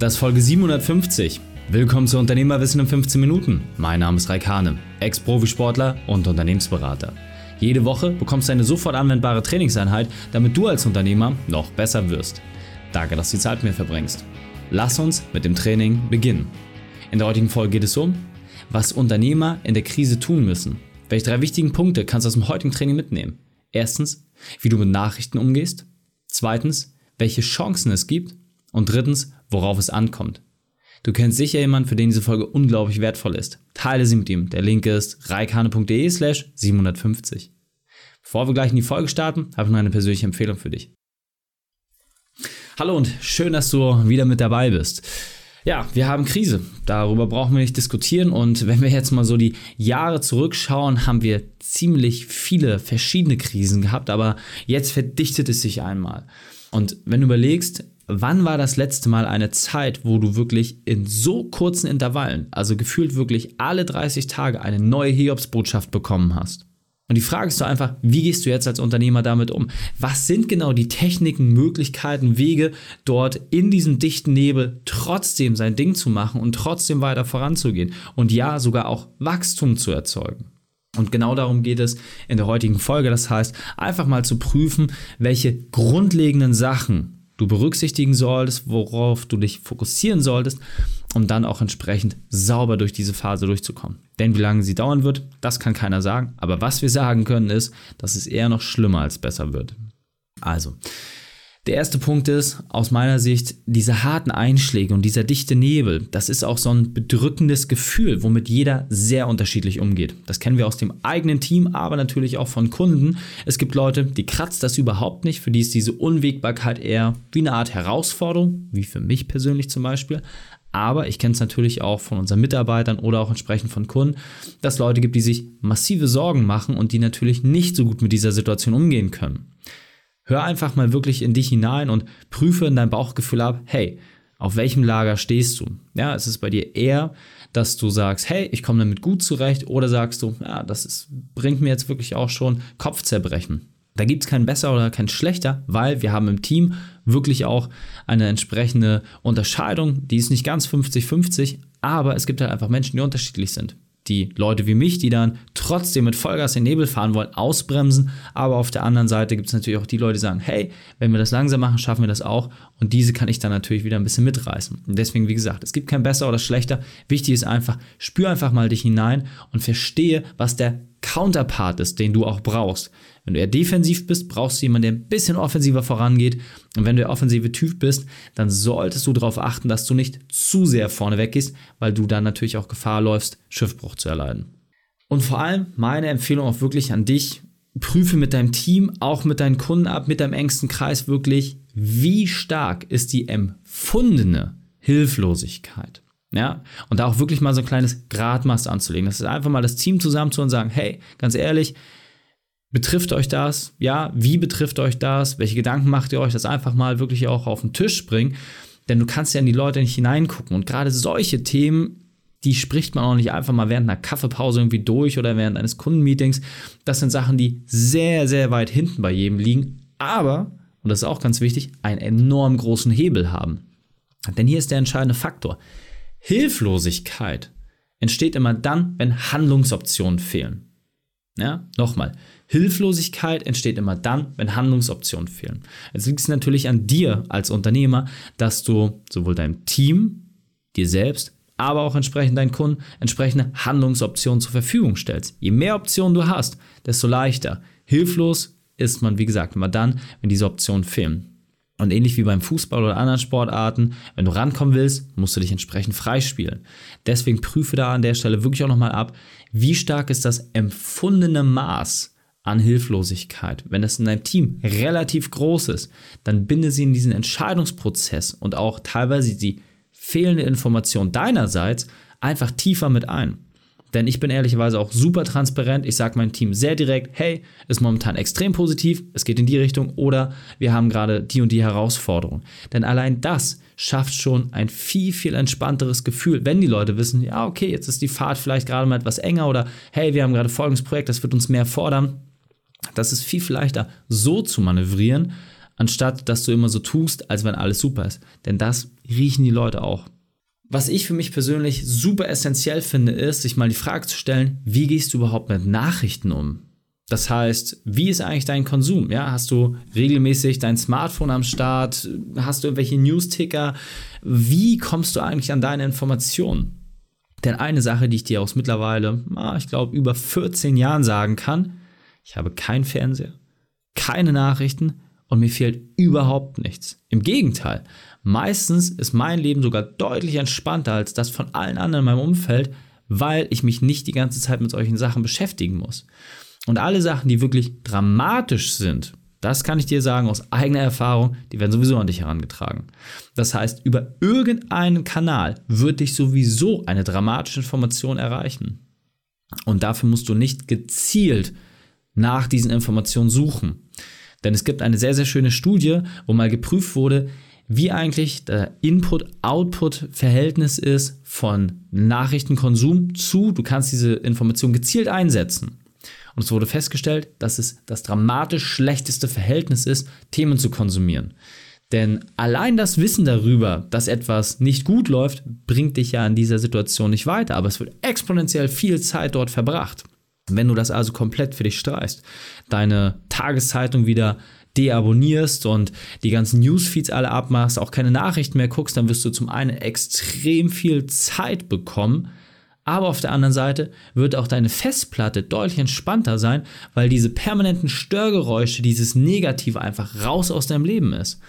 Das ist Folge 750. Willkommen zu Unternehmerwissen in 15 Minuten. Mein Name ist Raikane, Ex-Profisportler und Unternehmensberater. Jede Woche bekommst du eine sofort anwendbare Trainingseinheit, damit du als Unternehmer noch besser wirst. Danke, dass du die Zeit mit mir verbringst. Lass uns mit dem Training beginnen. In der heutigen Folge geht es um, was Unternehmer in der Krise tun müssen. Welche drei wichtigen Punkte kannst du aus dem heutigen Training mitnehmen? Erstens, wie du mit Nachrichten umgehst. Zweitens, welche Chancen es gibt. Und drittens, worauf es ankommt. Du kennst sicher jemanden, für den diese Folge unglaublich wertvoll ist. Teile sie mit ihm. Der Link ist reikane.de slash 750. Bevor wir gleich in die Folge starten, habe ich noch eine persönliche Empfehlung für dich. Hallo und schön, dass du wieder mit dabei bist. Ja, wir haben Krise. Darüber brauchen wir nicht diskutieren. Und wenn wir jetzt mal so die Jahre zurückschauen, haben wir ziemlich viele verschiedene Krisen gehabt, aber jetzt verdichtet es sich einmal. Und wenn du überlegst, wann war das letzte Mal eine Zeit, wo du wirklich in so kurzen Intervallen, also gefühlt wirklich alle 30 Tage, eine neue Hiobsbotschaft bekommen hast? Und die Frage ist doch einfach, wie gehst du jetzt als Unternehmer damit um? Was sind genau die Techniken, Möglichkeiten, Wege, dort in diesem dichten Nebel trotzdem sein Ding zu machen und trotzdem weiter voranzugehen und ja, sogar auch Wachstum zu erzeugen? Und genau darum geht es in der heutigen Folge. Das heißt, einfach mal zu prüfen, welche grundlegenden Sachen du berücksichtigen solltest, worauf du dich fokussieren solltest, um dann auch entsprechend sauber durch diese Phase durchzukommen. Denn wie lange sie dauern wird, das kann keiner sagen. Aber was wir sagen können ist, dass es eher noch schlimmer als besser wird. Also, der erste Punkt ist aus meiner Sicht diese harten Einschläge und dieser dichte Nebel. Das ist auch so ein bedrückendes Gefühl, womit jeder sehr unterschiedlich umgeht. Das kennen wir aus dem eigenen Team, aber natürlich auch von Kunden. Es gibt Leute, die kratzt das überhaupt nicht. Für die ist diese Unwägbarkeit eher wie eine Art Herausforderung, wie für mich persönlich zum Beispiel. Aber ich kenne es natürlich auch von unseren Mitarbeitern oder auch entsprechend von Kunden, dass Leute gibt, die sich massive Sorgen machen und die natürlich nicht so gut mit dieser Situation umgehen können. Hör einfach mal wirklich in dich hinein und prüfe in dein Bauchgefühl ab, hey, auf welchem Lager stehst du? Ja, ist es bei dir eher, dass du sagst, hey, ich komme damit gut zurecht, oder sagst du, ja, das ist, bringt mir jetzt wirklich auch schon Kopfzerbrechen. Da gibt es kein besser oder kein schlechter, weil wir haben im Team wirklich auch eine entsprechende Unterscheidung. Die ist nicht ganz 50-50, aber es gibt halt einfach Menschen, die unterschiedlich sind die Leute wie mich, die dann trotzdem mit Vollgas in den Nebel fahren wollen, ausbremsen. Aber auf der anderen Seite gibt es natürlich auch die Leute, die sagen, hey, wenn wir das langsam machen, schaffen wir das auch. Und diese kann ich dann natürlich wieder ein bisschen mitreißen. Und deswegen, wie gesagt, es gibt kein besser oder schlechter. Wichtig ist einfach, spür einfach mal dich hinein und verstehe, was der Counterpart ist, den du auch brauchst. Wenn du eher defensiv bist, brauchst du jemanden, der ein bisschen offensiver vorangeht. Und wenn du der offensive Typ bist, dann solltest du darauf achten, dass du nicht zu sehr vorne weggehst, weil du dann natürlich auch Gefahr läufst, Schiffbruch zu erleiden. Und vor allem meine Empfehlung auch wirklich an dich, prüfe mit deinem Team, auch mit deinen Kunden ab, mit deinem engsten Kreis wirklich, wie stark ist die empfundene Hilflosigkeit. Ja, und da auch wirklich mal so ein kleines Gradmaß anzulegen. Das ist einfach mal das Team zusammen zu und sagen, hey, ganz ehrlich, betrifft euch das? Ja, wie betrifft euch das? Welche Gedanken macht ihr euch? Das einfach mal wirklich auch auf den Tisch bringen. Denn du kannst ja in die Leute nicht hineingucken. Und gerade solche Themen, die spricht man auch nicht einfach mal während einer Kaffeepause irgendwie durch oder während eines Kundenmeetings. Das sind Sachen, die sehr, sehr weit hinten bei jedem liegen. Aber, und das ist auch ganz wichtig, einen enorm großen Hebel haben. Denn hier ist der entscheidende Faktor. Hilflosigkeit entsteht immer dann, wenn Handlungsoptionen fehlen. Ja, nochmal. Hilflosigkeit entsteht immer dann, wenn Handlungsoptionen fehlen. Es liegt natürlich an dir als Unternehmer, dass du sowohl deinem Team, dir selbst, aber auch entsprechend deinen Kunden entsprechende Handlungsoptionen zur Verfügung stellst. Je mehr Optionen du hast, desto leichter. Hilflos ist man, wie gesagt, immer dann, wenn diese Optionen fehlen. Und ähnlich wie beim Fußball oder anderen Sportarten, wenn du rankommen willst, musst du dich entsprechend freispielen. Deswegen prüfe da an der Stelle wirklich auch nochmal ab, wie stark ist das empfundene Maß an Hilflosigkeit. Wenn es in deinem Team relativ groß ist, dann binde sie in diesen Entscheidungsprozess und auch teilweise die fehlende Information deinerseits einfach tiefer mit ein. Denn ich bin ehrlicherweise auch super transparent. Ich sage meinem Team sehr direkt, hey, ist momentan extrem positiv, es geht in die Richtung oder wir haben gerade die und die Herausforderung. Denn allein das schafft schon ein viel, viel entspannteres Gefühl, wenn die Leute wissen, ja, okay, jetzt ist die Fahrt vielleicht gerade mal etwas enger oder hey, wir haben gerade folgendes Projekt, das wird uns mehr fordern. Das ist viel, viel leichter so zu manövrieren, anstatt dass du immer so tust, als wenn alles super ist. Denn das riechen die Leute auch. Was ich für mich persönlich super essentiell finde, ist, sich mal die Frage zu stellen, wie gehst du überhaupt mit Nachrichten um? Das heißt, wie ist eigentlich dein Konsum? Ja, hast du regelmäßig dein Smartphone am Start? Hast du irgendwelche News-Ticker? Wie kommst du eigentlich an deine Informationen? Denn eine Sache, die ich dir aus mittlerweile, ich glaube, über 14 Jahren sagen kann, ich habe keinen Fernseher, keine Nachrichten und mir fehlt überhaupt nichts. Im Gegenteil, meistens ist mein Leben sogar deutlich entspannter als das von allen anderen in meinem Umfeld, weil ich mich nicht die ganze Zeit mit solchen Sachen beschäftigen muss. Und alle Sachen, die wirklich dramatisch sind, das kann ich dir sagen aus eigener Erfahrung, die werden sowieso an dich herangetragen. Das heißt, über irgendeinen Kanal wird dich sowieso eine dramatische Information erreichen. Und dafür musst du nicht gezielt nach diesen Informationen suchen. Denn es gibt eine sehr, sehr schöne Studie, wo mal geprüft wurde, wie eigentlich der Input-Output-Verhältnis ist von Nachrichtenkonsum zu, du kannst diese Information gezielt einsetzen. Und es wurde festgestellt, dass es das dramatisch schlechteste Verhältnis ist, Themen zu konsumieren. Denn allein das Wissen darüber, dass etwas nicht gut läuft, bringt dich ja in dieser Situation nicht weiter, aber es wird exponentiell viel Zeit dort verbracht. Wenn du das also komplett für dich streichst, deine Tageszeitung wieder deabonnierst und die ganzen Newsfeeds alle abmachst, auch keine Nachrichten mehr guckst, dann wirst du zum einen extrem viel Zeit bekommen, aber auf der anderen Seite wird auch deine Festplatte deutlich entspannter sein, weil diese permanenten Störgeräusche, dieses Negative einfach raus aus deinem Leben ist.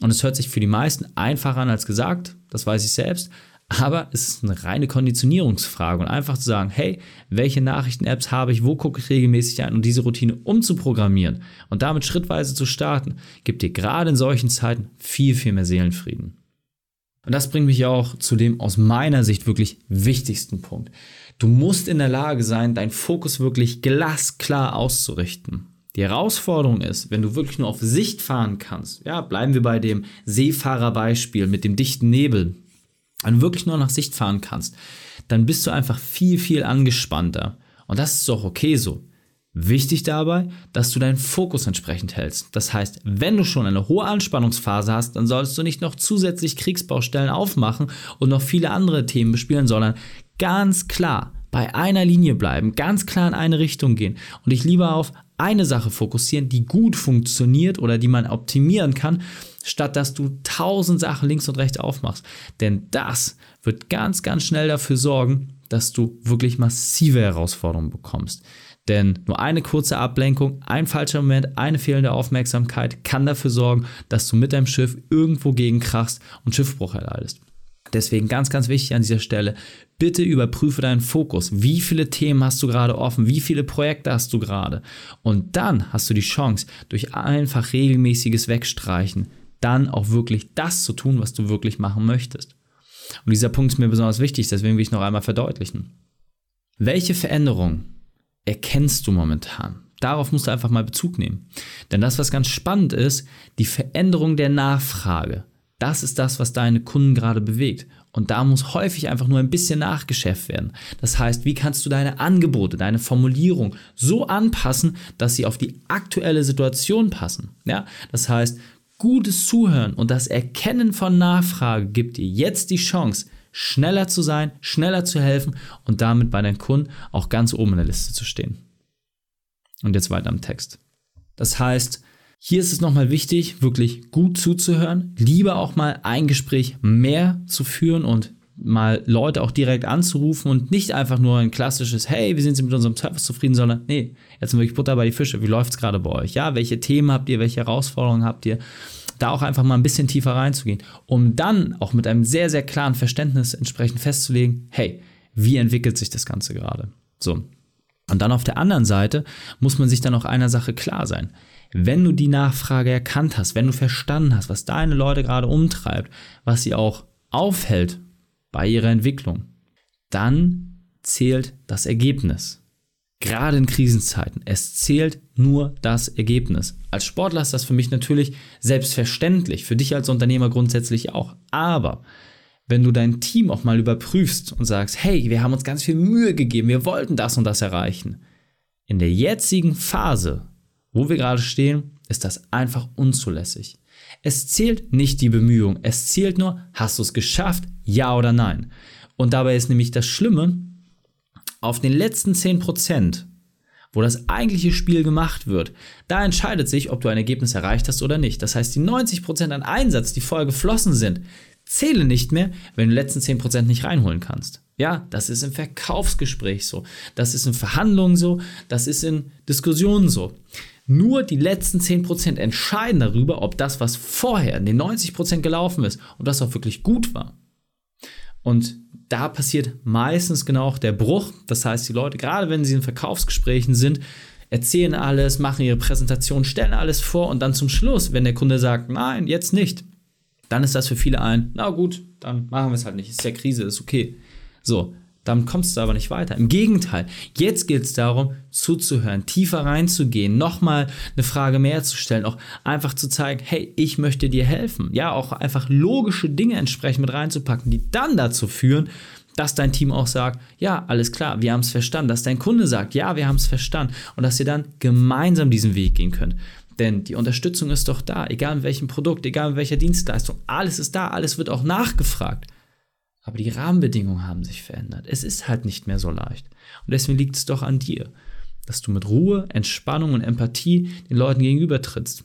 Und es hört sich für die meisten einfacher an als gesagt, das weiß ich selbst, aber es ist eine reine Konditionierungsfrage und einfach zu sagen, hey, welche Nachrichten-Apps habe ich, wo gucke ich regelmäßig ein und diese Routine umzuprogrammieren und damit schrittweise zu starten, gibt dir gerade in solchen Zeiten viel, viel mehr Seelenfrieden. Und das bringt mich auch zu dem aus meiner Sicht wirklich wichtigsten Punkt. Du musst in der Lage sein, deinen Fokus wirklich glasklar auszurichten. Die Herausforderung ist, wenn du wirklich nur auf Sicht fahren kannst, ja, bleiben wir bei dem Seefahrerbeispiel mit dem dichten Nebel, du wirklich nur nach Sicht fahren kannst, dann bist du einfach viel, viel angespannter. Und das ist auch okay so. Wichtig dabei, dass du deinen Fokus entsprechend hältst. Das heißt, wenn du schon eine hohe Anspannungsphase hast, dann solltest du nicht noch zusätzlich Kriegsbaustellen aufmachen und noch viele andere Themen bespielen, sondern ganz klar bei einer Linie bleiben, ganz klar in eine Richtung gehen und dich lieber auf eine Sache fokussieren, die gut funktioniert oder die man optimieren kann, statt dass du tausend Sachen links und rechts aufmachst. Denn das wird ganz, ganz schnell dafür sorgen, dass du wirklich massive Herausforderungen bekommst. Denn nur eine kurze Ablenkung, ein falscher Moment, eine fehlende Aufmerksamkeit kann dafür sorgen, dass du mit deinem Schiff irgendwo gegen krachst und Schiffbruch erleidest. Deswegen ganz, ganz wichtig an dieser Stelle, bitte überprüfe deinen Fokus. Wie viele Themen hast du gerade offen? Wie viele Projekte hast du gerade? Und dann hast du die Chance, durch einfach regelmäßiges Wegstreichen, dann auch wirklich das zu tun, was du wirklich machen möchtest. Und dieser Punkt ist mir besonders wichtig, deswegen will ich noch einmal verdeutlichen. Welche Veränderungen erkennst du momentan? Darauf musst du einfach mal Bezug nehmen. Denn das, was ganz spannend ist, die Veränderung der Nachfrage. Das ist das, was deine Kunden gerade bewegt. Und da muss häufig einfach nur ein bisschen nachgeschärft werden. Das heißt, wie kannst du deine Angebote, deine Formulierung so anpassen, dass sie auf die aktuelle Situation passen? Ja, das heißt, gutes Zuhören und das Erkennen von Nachfrage gibt dir jetzt die Chance, schneller zu sein, schneller zu helfen und damit bei deinen Kunden auch ganz oben in der Liste zu stehen. Und jetzt weiter am Text. Das heißt, hier ist es nochmal wichtig, wirklich gut zuzuhören, lieber auch mal ein Gespräch mehr zu führen und mal Leute auch direkt anzurufen und nicht einfach nur ein klassisches, hey, wie sind Sie mit unserem Service zufrieden, sondern nee, jetzt sind wirklich Butter bei die Fische, wie läuft es gerade bei euch? Ja, welche Themen habt ihr, welche Herausforderungen habt ihr? da auch einfach mal ein bisschen tiefer reinzugehen, um dann auch mit einem sehr, sehr klaren Verständnis entsprechend festzulegen, hey, wie entwickelt sich das Ganze gerade? So. Und dann auf der anderen Seite muss man sich dann auch einer Sache klar sein. Wenn du die Nachfrage erkannt hast, wenn du verstanden hast, was deine Leute gerade umtreibt, was sie auch aufhält bei ihrer Entwicklung, dann zählt das Ergebnis. Gerade in Krisenzeiten. Es zählt nur das Ergebnis. Als Sportler ist das für mich natürlich selbstverständlich, für dich als Unternehmer grundsätzlich auch. Aber wenn du dein Team auch mal überprüfst und sagst, hey, wir haben uns ganz viel Mühe gegeben, wir wollten das und das erreichen. In der jetzigen Phase, wo wir gerade stehen, ist das einfach unzulässig. Es zählt nicht die Bemühung, es zählt nur, hast du es geschafft, ja oder nein. Und dabei ist nämlich das Schlimme, auf den letzten 10%, wo das eigentliche Spiel gemacht wird, da entscheidet sich, ob du ein Ergebnis erreicht hast oder nicht. Das heißt, die 90% an Einsatz, die vorher geflossen sind, zählen nicht mehr, wenn du die letzten 10% nicht reinholen kannst. Ja, das ist im Verkaufsgespräch so, das ist in Verhandlungen so, das ist in Diskussionen so. Nur die letzten 10% entscheiden darüber, ob das, was vorher in den 90% gelaufen ist, ob das auch wirklich gut war. Und da passiert meistens genau auch der Bruch. Das heißt, die Leute, gerade wenn sie in Verkaufsgesprächen sind, erzählen alles, machen ihre Präsentation, stellen alles vor und dann zum Schluss, wenn der Kunde sagt, nein, jetzt nicht, dann ist das für viele ein, na gut, dann machen wir es halt nicht, ist ja Krise, ist okay. So, damit kommst du aber nicht weiter. Im Gegenteil, jetzt geht es darum, zuzuhören, tiefer reinzugehen, nochmal eine Frage mehr zu stellen, auch einfach zu zeigen, hey, ich möchte dir helfen. Ja, auch einfach logische Dinge entsprechend mit reinzupacken, die dann dazu führen, dass dein Team auch sagt, ja, alles klar, wir haben es verstanden, dass dein Kunde sagt, ja, wir haben es verstanden und dass ihr dann gemeinsam diesen Weg gehen könnt. Denn die Unterstützung ist doch da, egal in welchem Produkt, egal in welcher Dienstleistung, alles ist da, alles wird auch nachgefragt. Aber die Rahmenbedingungen haben sich verändert. Es ist halt nicht mehr so leicht. Und deswegen liegt es doch an dir, dass du mit Ruhe, Entspannung und Empathie den Leuten gegenüber trittst.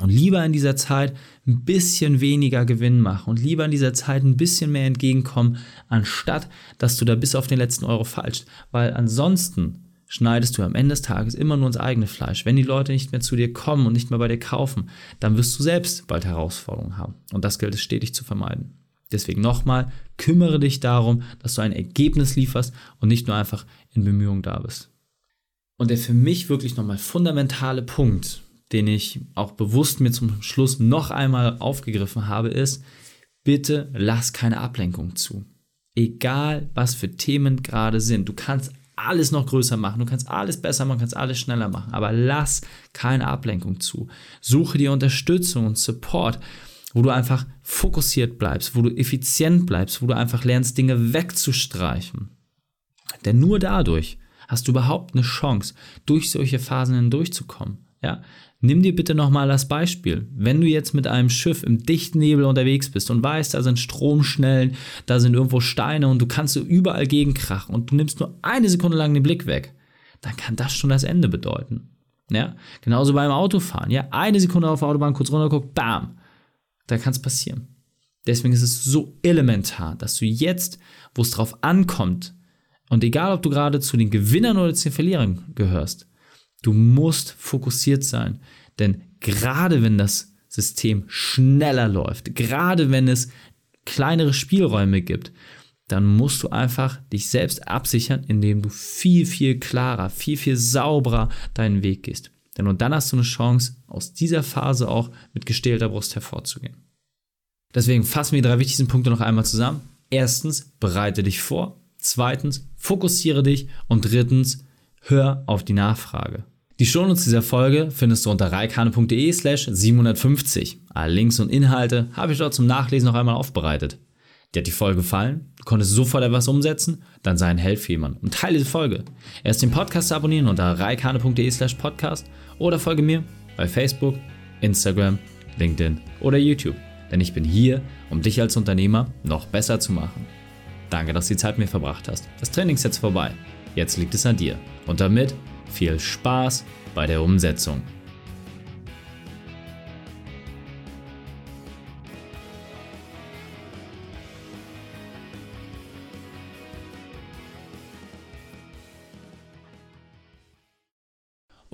Und lieber in dieser Zeit ein bisschen weniger Gewinn machen und lieber in dieser Zeit ein bisschen mehr entgegenkommen, anstatt dass du da bis auf den letzten Euro falschst. Weil ansonsten schneidest du am Ende des Tages immer nur ins eigene Fleisch. Wenn die Leute nicht mehr zu dir kommen und nicht mehr bei dir kaufen, dann wirst du selbst bald Herausforderungen haben. Und das gilt es stetig zu vermeiden. Deswegen nochmal, kümmere dich darum, dass du ein Ergebnis lieferst und nicht nur einfach in Bemühungen da bist. Und der für mich wirklich nochmal fundamentale Punkt, den ich auch bewusst mir zum Schluss noch einmal aufgegriffen habe, ist, bitte lass keine Ablenkung zu. Egal, was für Themen gerade sind. Du kannst alles noch größer machen, du kannst alles besser machen, kannst alles schneller machen, aber lass keine Ablenkung zu. Suche dir Unterstützung und Support wo du einfach fokussiert bleibst, wo du effizient bleibst, wo du einfach lernst, Dinge wegzustreichen. Denn nur dadurch hast du überhaupt eine Chance, durch solche Phasen hindurchzukommen. Ja? Nimm dir bitte nochmal das Beispiel. Wenn du jetzt mit einem Schiff im dichten Nebel unterwegs bist und weißt, da sind Stromschnellen, da sind irgendwo Steine und du kannst so überall gegenkrachen und du nimmst nur eine Sekunde lang den Blick weg, dann kann das schon das Ende bedeuten. Ja? Genauso beim Autofahren. Ja? Eine Sekunde auf der Autobahn kurz runterguckt, bam, da kann es passieren. Deswegen ist es so elementar, dass du jetzt, wo es drauf ankommt, und egal ob du gerade zu den Gewinnern oder zu den Verlierern gehörst, du musst fokussiert sein. Denn gerade wenn das System schneller läuft, gerade wenn es kleinere Spielräume gibt, dann musst du einfach dich selbst absichern, indem du viel, viel klarer, viel, viel sauberer deinen Weg gehst. Denn nur dann hast du eine Chance, aus dieser Phase auch mit gestählter Brust hervorzugehen. Deswegen fassen wir die drei wichtigsten Punkte noch einmal zusammen. Erstens, bereite dich vor. Zweitens, fokussiere dich. Und drittens, hör auf die Nachfrage. Die Shownotes dieser Folge findest du unter reikane.de slash 750. Alle Links und Inhalte habe ich dort zum Nachlesen noch einmal aufbereitet. Dir hat die Folge gefallen? Du konntest sofort etwas umsetzen? Dann sei ein Held für jemanden und teile diese Folge. Erst den Podcast abonnieren unter reikane.de slash podcast oder folge mir bei Facebook, Instagram, LinkedIn oder YouTube. Denn ich bin hier, um dich als Unternehmer noch besser zu machen. Danke, dass du die Zeit mit mir verbracht hast. Das Training ist jetzt vorbei. Jetzt liegt es an dir. Und damit viel Spaß bei der Umsetzung.